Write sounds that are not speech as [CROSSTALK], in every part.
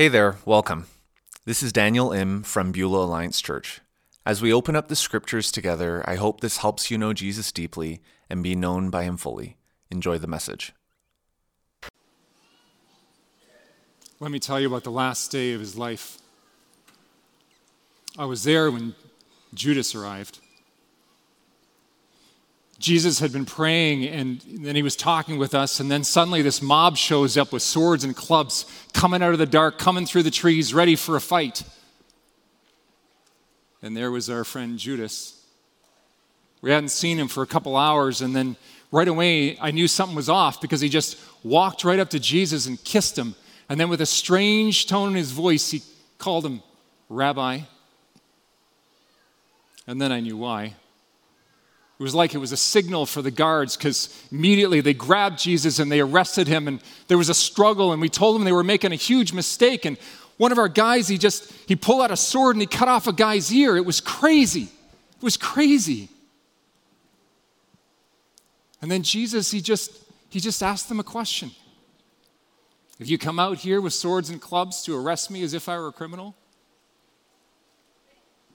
Hey there, welcome. This is Daniel M. from Beulah Alliance Church. As we open up the scriptures together, I hope this helps you know Jesus deeply and be known by him fully. Enjoy the message. Let me tell you about the last day of his life. I was there when Judas arrived. Jesus had been praying and then he was talking with us, and then suddenly this mob shows up with swords and clubs coming out of the dark, coming through the trees, ready for a fight. And there was our friend Judas. We hadn't seen him for a couple hours, and then right away I knew something was off because he just walked right up to Jesus and kissed him. And then, with a strange tone in his voice, he called him Rabbi. And then I knew why. It was like it was a signal for the guards because immediately they grabbed Jesus and they arrested him, and there was a struggle, and we told them they were making a huge mistake. And one of our guys, he just he pulled out a sword and he cut off a guy's ear. It was crazy. It was crazy. And then Jesus, he just he just asked them a question. If you come out here with swords and clubs to arrest me as if I were a criminal?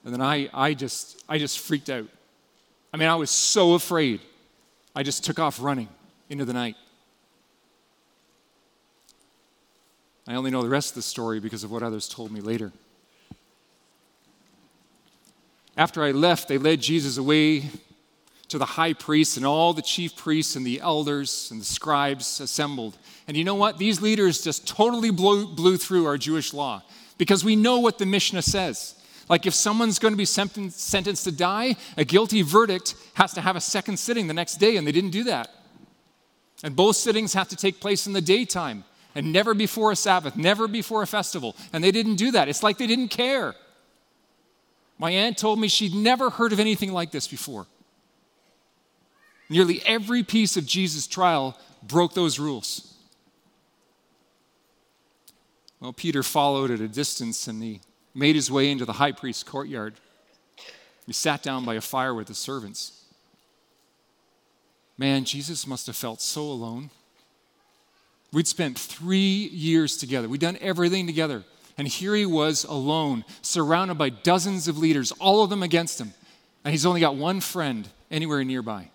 And then I, I just I just freaked out. I mean, I was so afraid. I just took off running into the night. I only know the rest of the story because of what others told me later. After I left, they led Jesus away to the high priest, and all the chief priests and the elders and the scribes assembled. And you know what? These leaders just totally blew, blew through our Jewish law because we know what the Mishnah says. Like if someone's going to be sentenced to die, a guilty verdict has to have a second sitting the next day, and they didn't do that. And both sittings have to take place in the daytime and never before a Sabbath, never before a festival. And they didn't do that. It's like they didn't care. My aunt told me she'd never heard of anything like this before. Nearly every piece of Jesus' trial broke those rules. Well, Peter followed at a distance and he made his way into the high priest's courtyard. He sat down by a fire with his servants. Man, Jesus must have felt so alone. We'd spent three years together, we'd done everything together. And here he was alone, surrounded by dozens of leaders, all of them against him. And he's only got one friend anywhere nearby.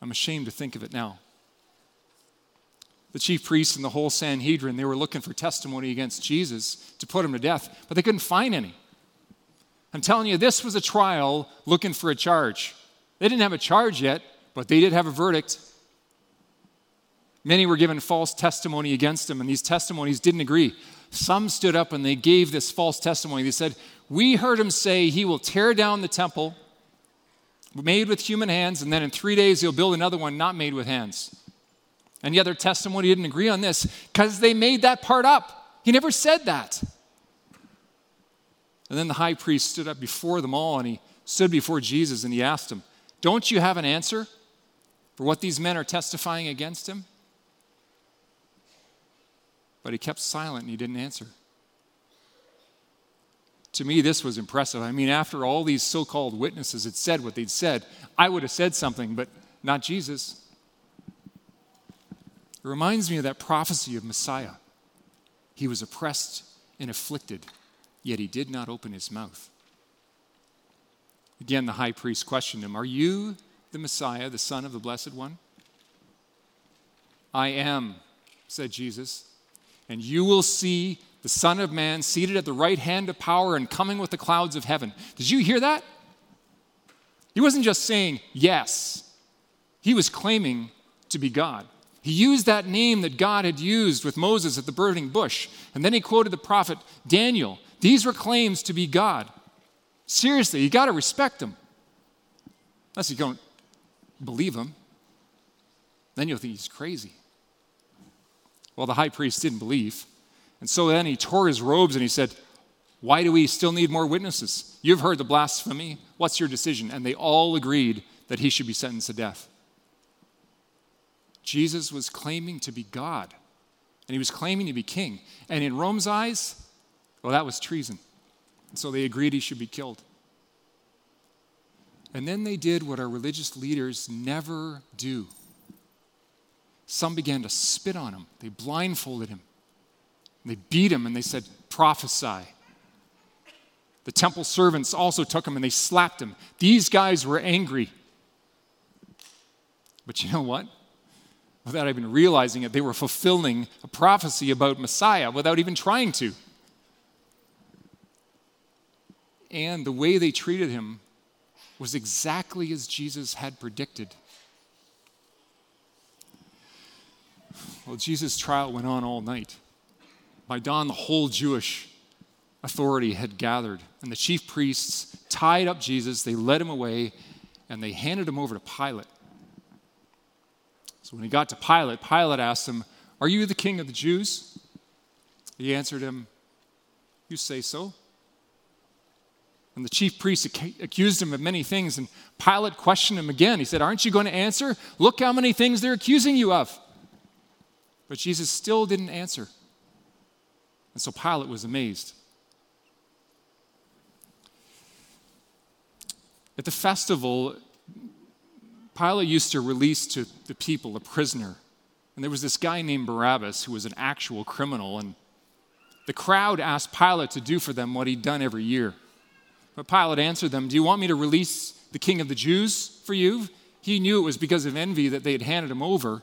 I'm ashamed to think of it now the chief priests and the whole Sanhedrin, they were looking for testimony against Jesus to put him to death, but they couldn't find any. I'm telling you, this was a trial looking for a charge. They didn't have a charge yet, but they did have a verdict. Many were given false testimony against him, and these testimonies didn't agree. Some stood up and they gave this false testimony. They said, We heard him say he will tear down the temple made with human hands, and then in three days he'll build another one not made with hands. And the other testimony didn't agree on this because they made that part up. He never said that. And then the high priest stood up before them all and he stood before Jesus and he asked him, Don't you have an answer for what these men are testifying against him? But he kept silent and he didn't answer. To me, this was impressive. I mean, after all these so called witnesses had said what they'd said, I would have said something, but not Jesus. It reminds me of that prophecy of Messiah. He was oppressed and afflicted, yet he did not open his mouth. Again, the high priest questioned him Are you the Messiah, the Son of the Blessed One? I am, said Jesus, and you will see the Son of Man seated at the right hand of power and coming with the clouds of heaven. Did you hear that? He wasn't just saying yes, he was claiming to be God. He used that name that God had used with Moses at the burning bush. And then he quoted the prophet Daniel. These were claims to be God. Seriously, you got to respect him. Unless you don't believe him, then you'll think he's crazy. Well, the high priest didn't believe. And so then he tore his robes and he said, Why do we still need more witnesses? You've heard the blasphemy. What's your decision? And they all agreed that he should be sentenced to death. Jesus was claiming to be God, and he was claiming to be king. And in Rome's eyes, well, that was treason. so they agreed he should be killed. And then they did what our religious leaders never do. Some began to spit on him, they blindfolded him, They beat him and they said, prophesy. The temple servants also took him and they slapped him. These guys were angry. But you know what? Without even realizing it, they were fulfilling a prophecy about Messiah without even trying to. And the way they treated him was exactly as Jesus had predicted. Well, Jesus' trial went on all night. By dawn, the whole Jewish authority had gathered, and the chief priests tied up Jesus, they led him away, and they handed him over to Pilate. So when he got to Pilate, Pilate asked him, Are you the king of the Jews? He answered him, You say so. And the chief priests accused him of many things, and Pilate questioned him again. He said, Aren't you going to answer? Look how many things they're accusing you of. But Jesus still didn't answer. And so Pilate was amazed. At the festival, Pilate used to release to the people a prisoner. And there was this guy named Barabbas who was an actual criminal. And the crowd asked Pilate to do for them what he'd done every year. But Pilate answered them, Do you want me to release the king of the Jews for you? He knew it was because of envy that they had handed him over.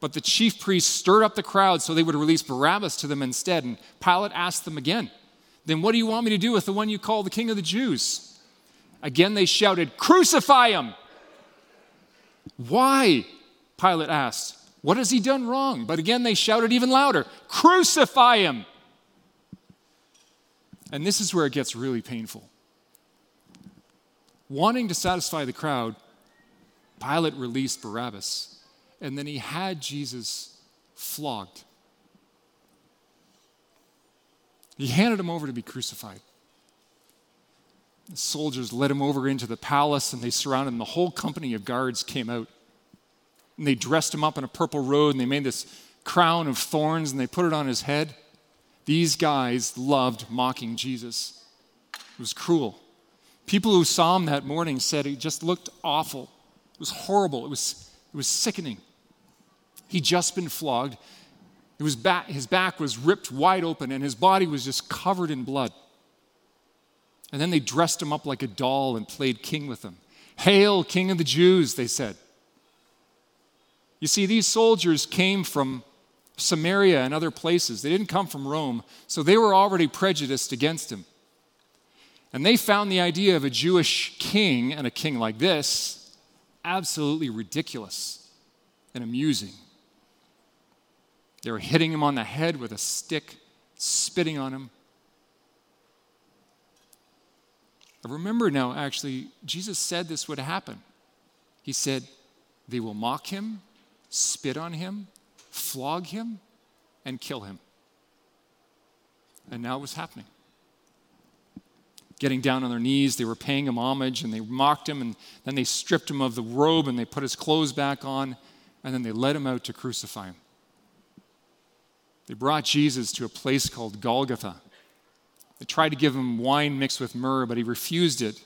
But the chief priests stirred up the crowd so they would release Barabbas to them instead. And Pilate asked them again, Then what do you want me to do with the one you call the king of the Jews? Again they shouted, Crucify him! Why? Pilate asked. What has he done wrong? But again they shouted even louder, Crucify him! And this is where it gets really painful. Wanting to satisfy the crowd, Pilate released Barabbas and then he had Jesus flogged. He handed him over to be crucified. The soldiers led him over into the palace and they surrounded him. The whole company of guards came out. And they dressed him up in a purple robe and they made this crown of thorns and they put it on his head. These guys loved mocking Jesus. It was cruel. People who saw him that morning said he just looked awful. It was horrible. It was, it was sickening. He'd just been flogged. It was back, his back was ripped wide open and his body was just covered in blood. And then they dressed him up like a doll and played king with him. Hail, King of the Jews, they said. You see, these soldiers came from Samaria and other places. They didn't come from Rome, so they were already prejudiced against him. And they found the idea of a Jewish king and a king like this absolutely ridiculous and amusing. They were hitting him on the head with a stick, spitting on him. I remember now, actually, Jesus said this would happen. He said, They will mock him, spit on him, flog him, and kill him. And now it was happening. Getting down on their knees, they were paying him homage and they mocked him, and then they stripped him of the robe and they put his clothes back on, and then they led him out to crucify him. They brought Jesus to a place called Golgotha. They tried to give him wine mixed with myrrh, but he refused it.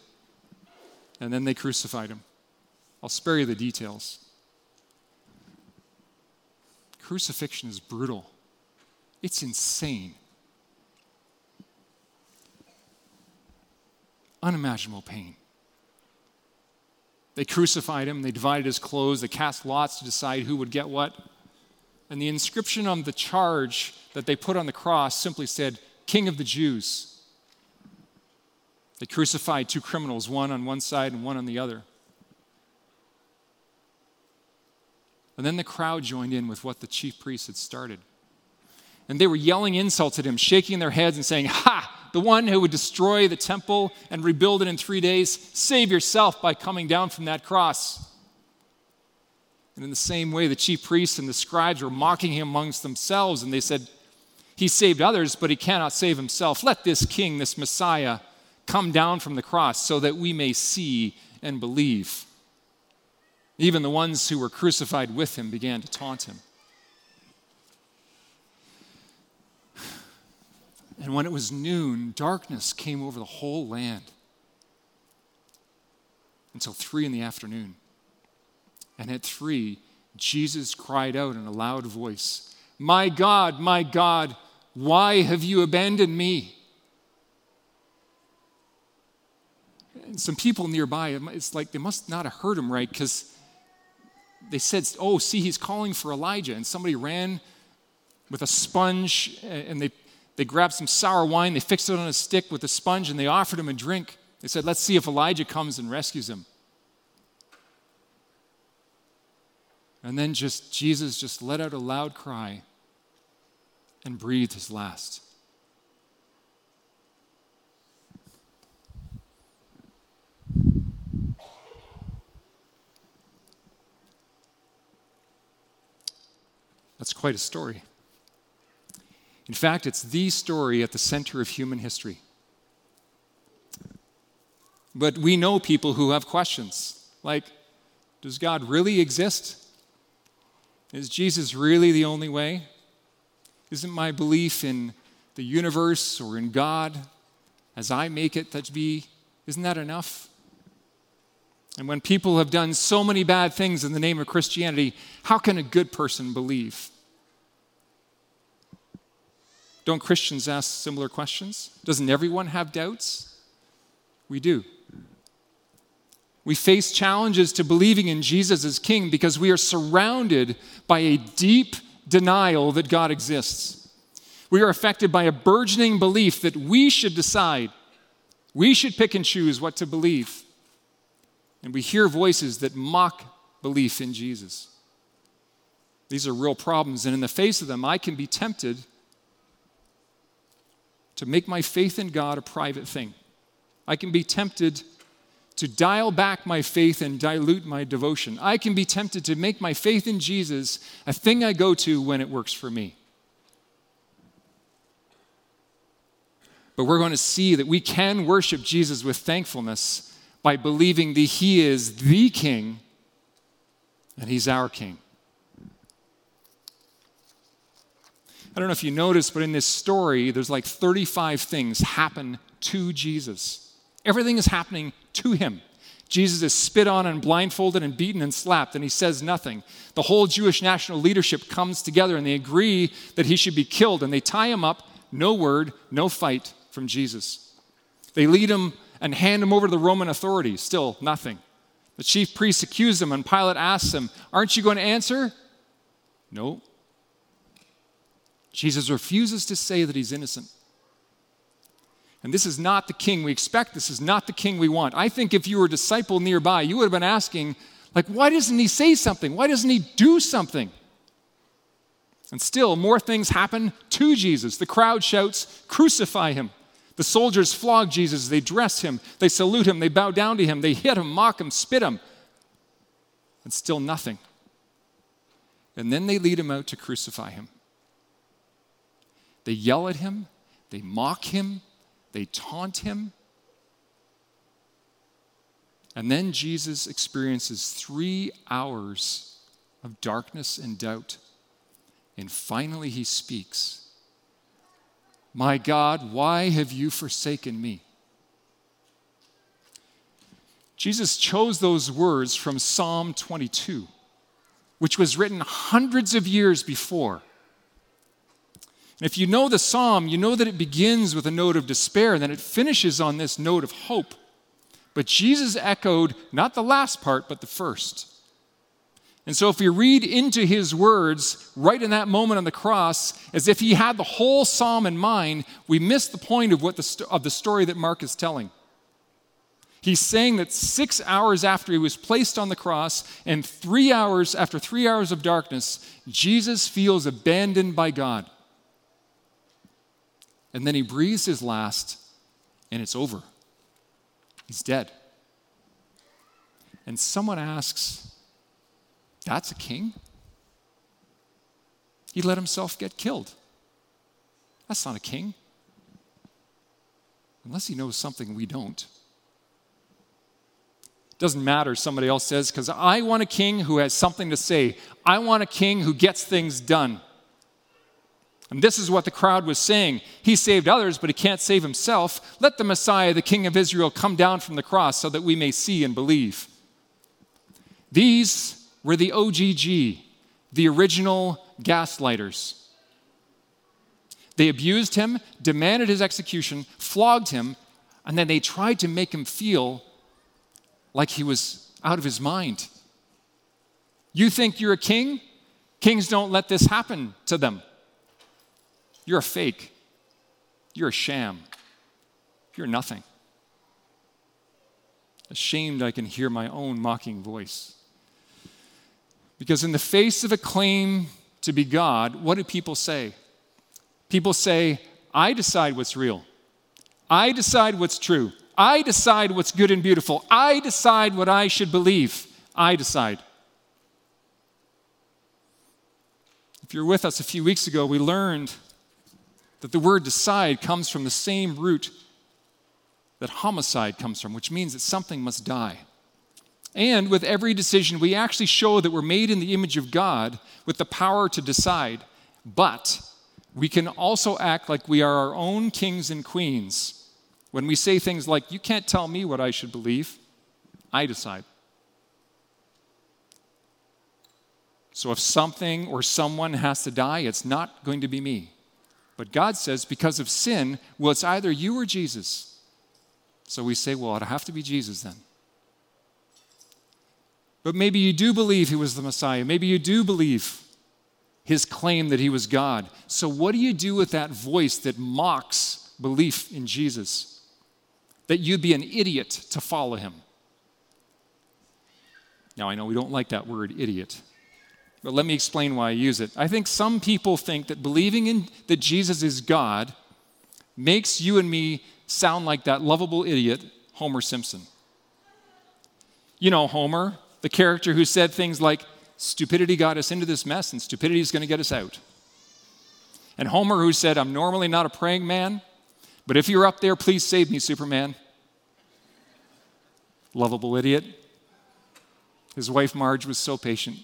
And then they crucified him. I'll spare you the details. Crucifixion is brutal, it's insane. Unimaginable pain. They crucified him, they divided his clothes, they cast lots to decide who would get what. And the inscription on the charge that they put on the cross simply said, King of the Jews. They crucified two criminals, one on one side and one on the other. And then the crowd joined in with what the chief priests had started. And they were yelling insults at him, shaking their heads and saying, Ha! The one who would destroy the temple and rebuild it in three days, save yourself by coming down from that cross. And in the same way, the chief priests and the scribes were mocking him amongst themselves, and they said, He saved others, but he cannot save himself. Let this king, this Messiah, come down from the cross so that we may see and believe. Even the ones who were crucified with him began to taunt him. And when it was noon, darkness came over the whole land until three in the afternoon. And at three, Jesus cried out in a loud voice, My God, my God, Why have you abandoned me? And some people nearby, it's like they must not have heard him right because they said, Oh, see, he's calling for Elijah. And somebody ran with a sponge and they, they grabbed some sour wine, they fixed it on a stick with a sponge, and they offered him a drink. They said, Let's see if Elijah comes and rescues him. And then just Jesus just let out a loud cry and breathed his last. That's quite a story. In fact, it's the story at the center of human history. But we know people who have questions like, does God really exist? Is Jesus really the only way? Isn't my belief in the universe or in God as I make it to be, isn't that enough? And when people have done so many bad things in the name of Christianity, how can a good person believe? Don't Christians ask similar questions? Doesn't everyone have doubts? We do. We face challenges to believing in Jesus as King because we are surrounded by a deep denial that God exists. We are affected by a burgeoning belief that we should decide, we should pick and choose what to believe. And we hear voices that mock belief in Jesus. These are real problems, and in the face of them, I can be tempted to make my faith in God a private thing. I can be tempted to dial back my faith and dilute my devotion. I can be tempted to make my faith in Jesus a thing I go to when it works for me. But we're going to see that we can worship Jesus with thankfulness by believing that He is the King and He's our King. I don't know if you noticed, but in this story, there's like 35 things happen to Jesus. Everything is happening to him. Jesus is spit on and blindfolded and beaten and slapped, and he says nothing. The whole Jewish national leadership comes together and they agree that he should be killed, and they tie him up, no word, no fight from Jesus. They lead him and hand him over to the Roman authorities, still nothing. The chief priests accuse him, and Pilate asks him, Aren't you going to answer? No. Jesus refuses to say that he's innocent. And this is not the king we expect. This is not the king we want. I think if you were a disciple nearby, you would have been asking, like, why doesn't he say something? Why doesn't he do something? And still, more things happen to Jesus. The crowd shouts, Crucify him. The soldiers flog Jesus. They dress him. They salute him. They bow down to him. They hit him, mock him, spit him. And still nothing. And then they lead him out to crucify him. They yell at him, they mock him, they taunt him. And then Jesus experiences three hours of darkness and doubt. And finally, he speaks My God, why have you forsaken me? Jesus chose those words from Psalm 22, which was written hundreds of years before. If you know the psalm, you know that it begins with a note of despair and then it finishes on this note of hope. But Jesus echoed not the last part, but the first. And so, if we read into his words right in that moment on the cross, as if he had the whole psalm in mind, we miss the point of, what the, of the story that Mark is telling. He's saying that six hours after he was placed on the cross, and three hours after three hours of darkness, Jesus feels abandoned by God. And then he breathes his last, and it's over. He's dead. And someone asks, That's a king? He let himself get killed. That's not a king. Unless he knows something we don't. Doesn't matter, somebody else says, because I want a king who has something to say. I want a king who gets things done. And this is what the crowd was saying. He saved others, but he can't save himself. Let the Messiah, the King of Israel, come down from the cross so that we may see and believe. These were the OGG, the original gaslighters. They abused him, demanded his execution, flogged him, and then they tried to make him feel like he was out of his mind. You think you're a king? Kings don't let this happen to them. You're a fake. You're a sham. You're nothing. Ashamed, I can hear my own mocking voice. Because in the face of a claim to be God, what do people say? People say, I decide what's real. I decide what's true. I decide what's good and beautiful. I decide what I should believe. I decide. If you're with us a few weeks ago, we learned that the word decide comes from the same root that homicide comes from, which means that something must die. And with every decision, we actually show that we're made in the image of God with the power to decide. But we can also act like we are our own kings and queens when we say things like, You can't tell me what I should believe, I decide. So if something or someone has to die, it's not going to be me. But God says, because of sin, well, it's either you or Jesus. So we say, well, it'll have to be Jesus then. But maybe you do believe he was the Messiah. Maybe you do believe his claim that he was God. So, what do you do with that voice that mocks belief in Jesus? That you'd be an idiot to follow him. Now, I know we don't like that word, idiot. But let me explain why I use it. I think some people think that believing in that Jesus is God makes you and me sound like that lovable idiot, Homer Simpson. You know, Homer, the character who said things like, Stupidity got us into this mess, and stupidity is going to get us out. And Homer, who said, I'm normally not a praying man, but if you're up there, please save me, Superman. Lovable idiot. His wife Marge was so patient.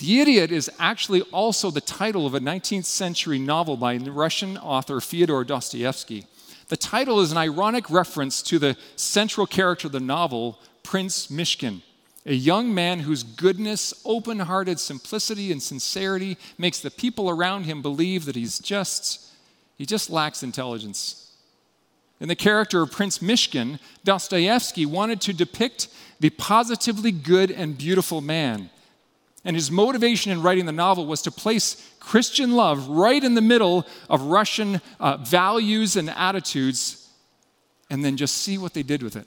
The Idiot is actually also the title of a 19th century novel by Russian author Fyodor Dostoevsky. The title is an ironic reference to the central character of the novel, Prince Mishkin, a young man whose goodness, open hearted simplicity, and sincerity makes the people around him believe that he's just, he just lacks intelligence. In the character of Prince Mishkin, Dostoevsky wanted to depict the positively good and beautiful man and his motivation in writing the novel was to place Christian love right in the middle of Russian uh, values and attitudes and then just see what they did with it.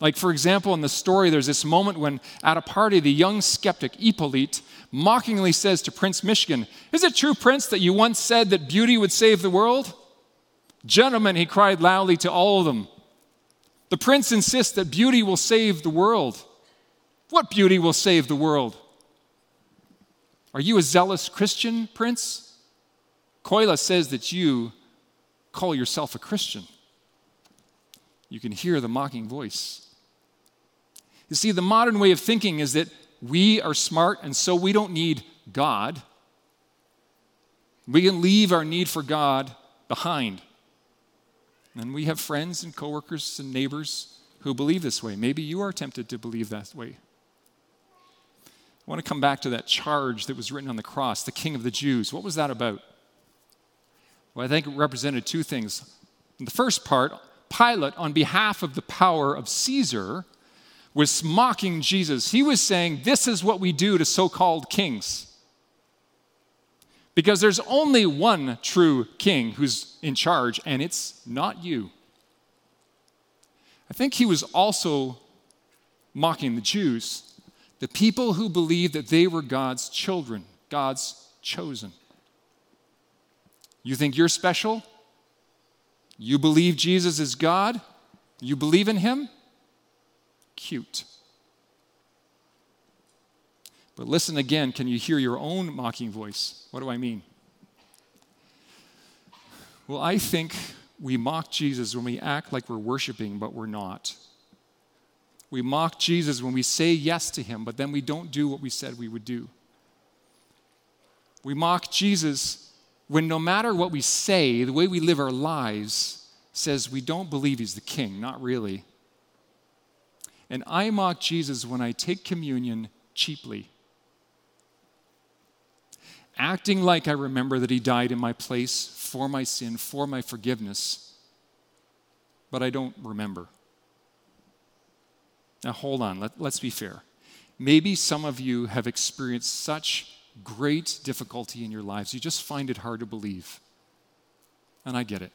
Like, for example, in the story, there's this moment when at a party, the young skeptic, Ippolit, mockingly says to Prince Mishkin, Is it true, Prince, that you once said that beauty would save the world? Gentlemen, he cried loudly to all of them, the prince insists that beauty will save the world. What beauty will save the world? Are you a zealous Christian, Prince? Kolya says that you call yourself a Christian. You can hear the mocking voice. You see, the modern way of thinking is that we are smart and so we don't need God. We can leave our need for God behind. And we have friends and coworkers and neighbors who believe this way. Maybe you are tempted to believe that way. I want to come back to that charge that was written on the cross, the King of the Jews. What was that about? Well, I think it represented two things. In the first part, Pilate, on behalf of the power of Caesar, was mocking Jesus. He was saying, This is what we do to so called kings. Because there's only one true king who's in charge, and it's not you. I think he was also mocking the Jews the people who believed that they were God's children, God's chosen. You think you're special? You believe Jesus is God? You believe in Him? Cute. But listen again, can you hear your own mocking voice? What do I mean? Well, I think we mock Jesus when we act like we're worshiping, but we're not. We mock Jesus when we say yes to him, but then we don't do what we said we would do. We mock Jesus when no matter what we say, the way we live our lives says we don't believe he's the king, not really. And I mock Jesus when I take communion cheaply. acting like I remember that He died in my place for my sin, for my forgiveness, but I don't remember. Now, hold on, Let, let's be fair. Maybe some of you have experienced such great difficulty in your lives, you just find it hard to believe. And I get it.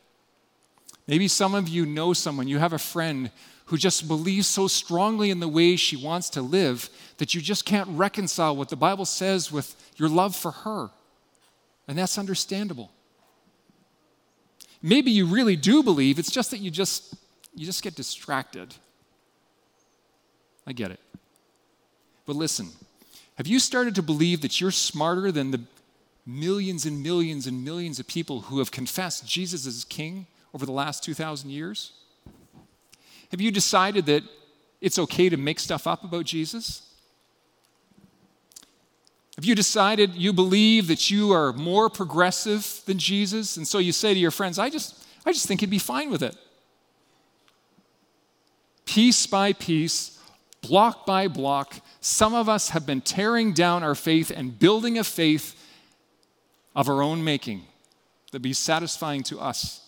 Maybe some of you know someone, you have a friend who just believes so strongly in the way she wants to live that you just can't reconcile what the Bible says with your love for her. And that's understandable. Maybe you really do believe, it's just that you just you just get distracted. I get it. But listen, have you started to believe that you're smarter than the millions and millions and millions of people who have confessed Jesus as king over the last 2,000 years? Have you decided that it's okay to make stuff up about Jesus? Have you decided you believe that you are more progressive than Jesus? And so you say to your friends, I just, I just think he'd be fine with it. Piece by piece, block by block, some of us have been tearing down our faith and building a faith of our own making that be satisfying to us,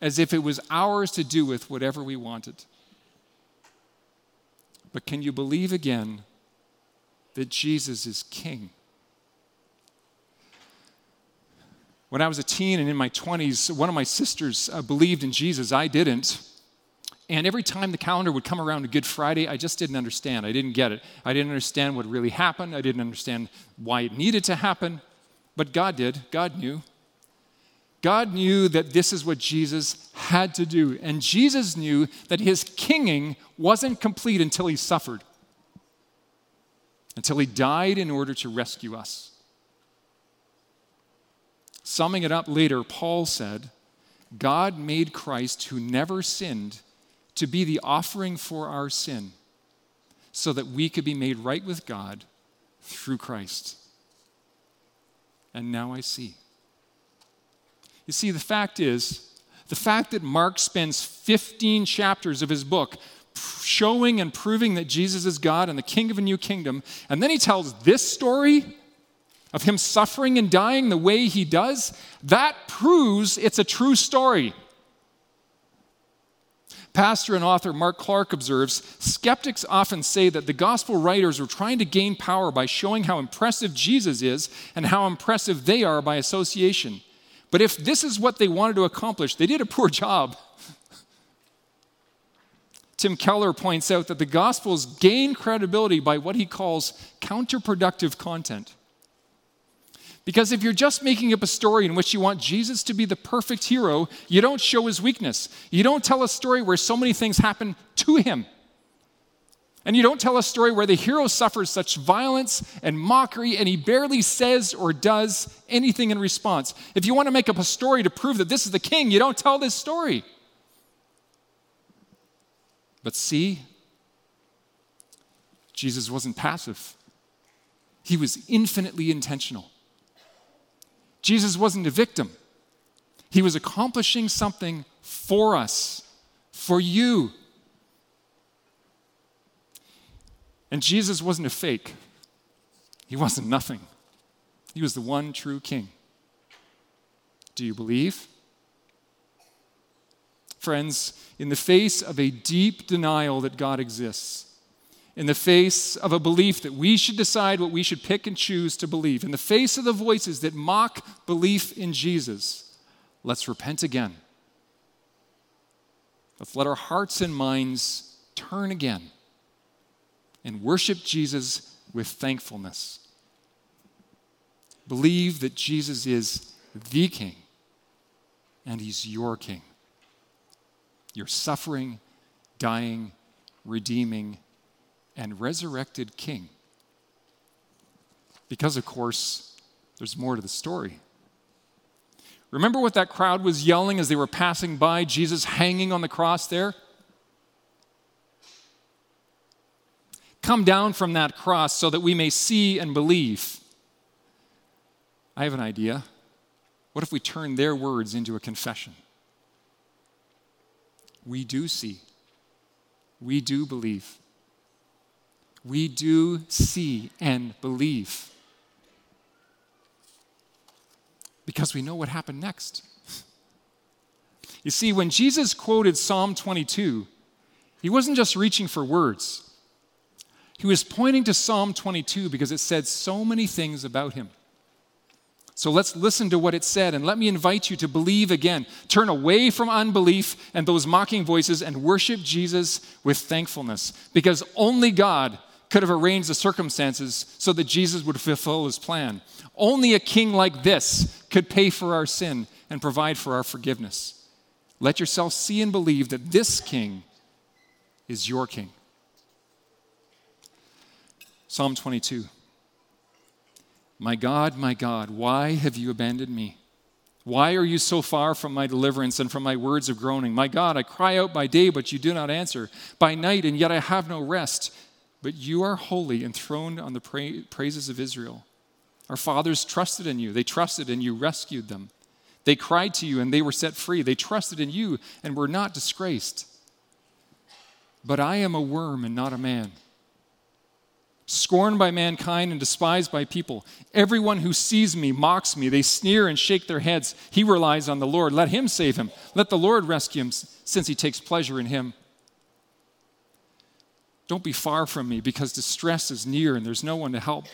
as if it was ours to do with whatever we wanted. But can you believe again that Jesus is King? When I was a teen and in my 20s, one of my sisters uh, believed in Jesus. I didn't. And every time the calendar would come around to Good Friday, I just didn't understand. I didn't get it. I didn't understand what really happened. I didn't understand why it needed to happen. But God did. God knew. God knew that this is what Jesus had to do. And Jesus knew that his kinging wasn't complete until he suffered, until he died in order to rescue us. Summing it up later, Paul said, God made Christ, who never sinned, to be the offering for our sin, so that we could be made right with God through Christ. And now I see. You see, the fact is, the fact that Mark spends 15 chapters of his book showing and proving that Jesus is God and the King of a new kingdom, and then he tells this story of him suffering and dying the way he does, that proves it's a true story. Pastor and author Mark Clark observes skeptics often say that the gospel writers were trying to gain power by showing how impressive Jesus is and how impressive they are by association. But if this is what they wanted to accomplish, they did a poor [LAUGHS] job. Tim Keller points out that the Gospels gain credibility by what he calls counterproductive content. Because if you're just making up a story in which you want Jesus to be the perfect hero, you don't show his weakness. You don't tell a story where so many things happen to him. And you don't tell a story where the hero suffers such violence and mockery and he barely says or does anything in response. If you want to make up a story to prove that this is the king, you don't tell this story. But see, Jesus wasn't passive, he was infinitely intentional. Jesus wasn't a victim, he was accomplishing something for us, for you. And Jesus wasn't a fake, he wasn't nothing. He was the one true king. Do you believe? Friends, in the face of a deep denial that God exists, in the face of a belief that we should decide what we should pick and choose to believe, in the face of the voices that mock belief in Jesus, let's repent again. Let's let our hearts and minds turn again and worship Jesus with thankfulness. Believe that Jesus is the King and He's your King. Your suffering, dying, redeeming, and resurrected King. Because, of course, there's more to the story. Remember what that crowd was yelling as they were passing by Jesus hanging on the cross there? Come down from that cross so that we may see and believe. I have an idea. What if we turn their words into a confession? We do see, we do believe, we do see and believe. Because we know what happened next. You see, when Jesus quoted Psalm 22, he wasn't just reaching for words. He was pointing to Psalm 22 because it said so many things about him. So let's listen to what it said, and let me invite you to believe again. Turn away from unbelief and those mocking voices and worship Jesus with thankfulness, because only God could have arranged the circumstances so that Jesus would fulfill his plan. Only a king like this could pay for our sin and provide for our forgiveness. Let yourself see and believe that this king is your king. Psalm 22. My God, my God, why have you abandoned me? Why are you so far from my deliverance and from my words of groaning? My God, I cry out by day, but you do not answer, by night, and yet I have no rest. But you are holy, enthroned on the pra- praises of Israel. Our fathers trusted in you. They trusted and you rescued them. They cried to you and they were set free. They trusted in you and were not disgraced. But I am a worm and not a man scorned by mankind and despised by people. Everyone who sees me mocks me. They sneer and shake their heads. He relies on the Lord. Let him save him. Let the Lord rescue him, since he takes pleasure in him. Don't be far from me, because distress is near and there's no one to help.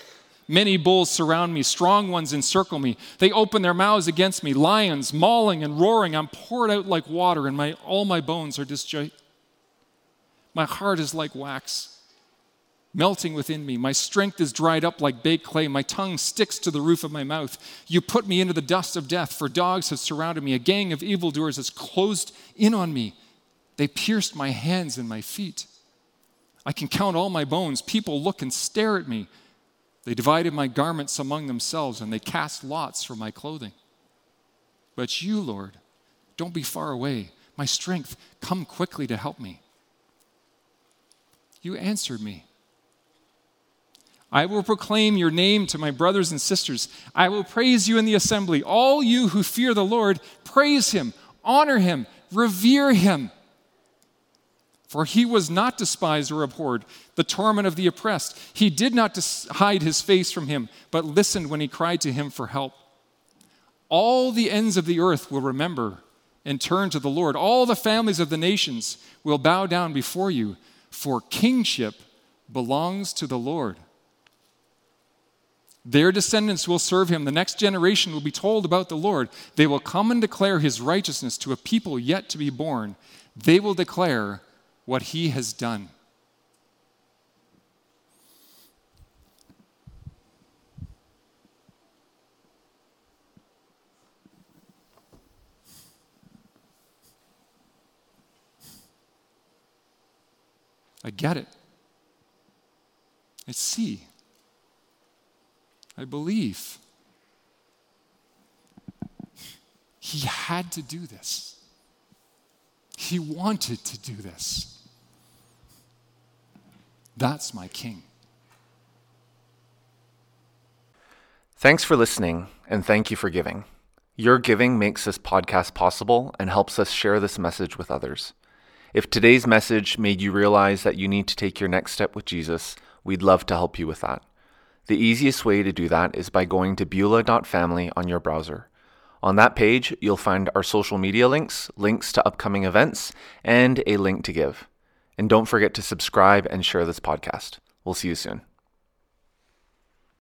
Many bulls surround me, strong ones encircle me. They open their mouths against me, lions mauling and roaring. I'm poured out like water, and my, all my bones are disjointed. My heart is like wax melting within me. My strength is dried up like baked clay. My tongue sticks to the roof of my mouth. You put me into the dust of death, for dogs have surrounded me. A gang of evildoers has closed in on me. They pierced my hands and my feet. I can count all my bones. People look and stare at me. They divided my garments among themselves, and they cast lots for my clothing. But you, Lord, don't be far away. My strength, come quickly to help me. You answered me. I will proclaim your name to my brothers and sisters. I will praise you in the assembly. All you who fear the Lord, praise him, honor him, revere him. For he was not despised or abhorred, the torment of the oppressed. He did not hide his face from him, but listened when he cried to him for help. All the ends of the earth will remember and turn to the Lord. All the families of the nations will bow down before you, for kingship belongs to the Lord. Their descendants will serve him. The next generation will be told about the Lord. They will come and declare his righteousness to a people yet to be born. They will declare what he has done. I get it. I see. I believe. He had to do this. He wanted to do this. That's my king. Thanks for listening, and thank you for giving. Your giving makes this podcast possible and helps us share this message with others. If today's message made you realize that you need to take your next step with Jesus, we'd love to help you with that. The easiest way to do that is by going to beulah.family on your browser. On that page, you'll find our social media links, links to upcoming events, and a link to give. And don't forget to subscribe and share this podcast. We'll see you soon.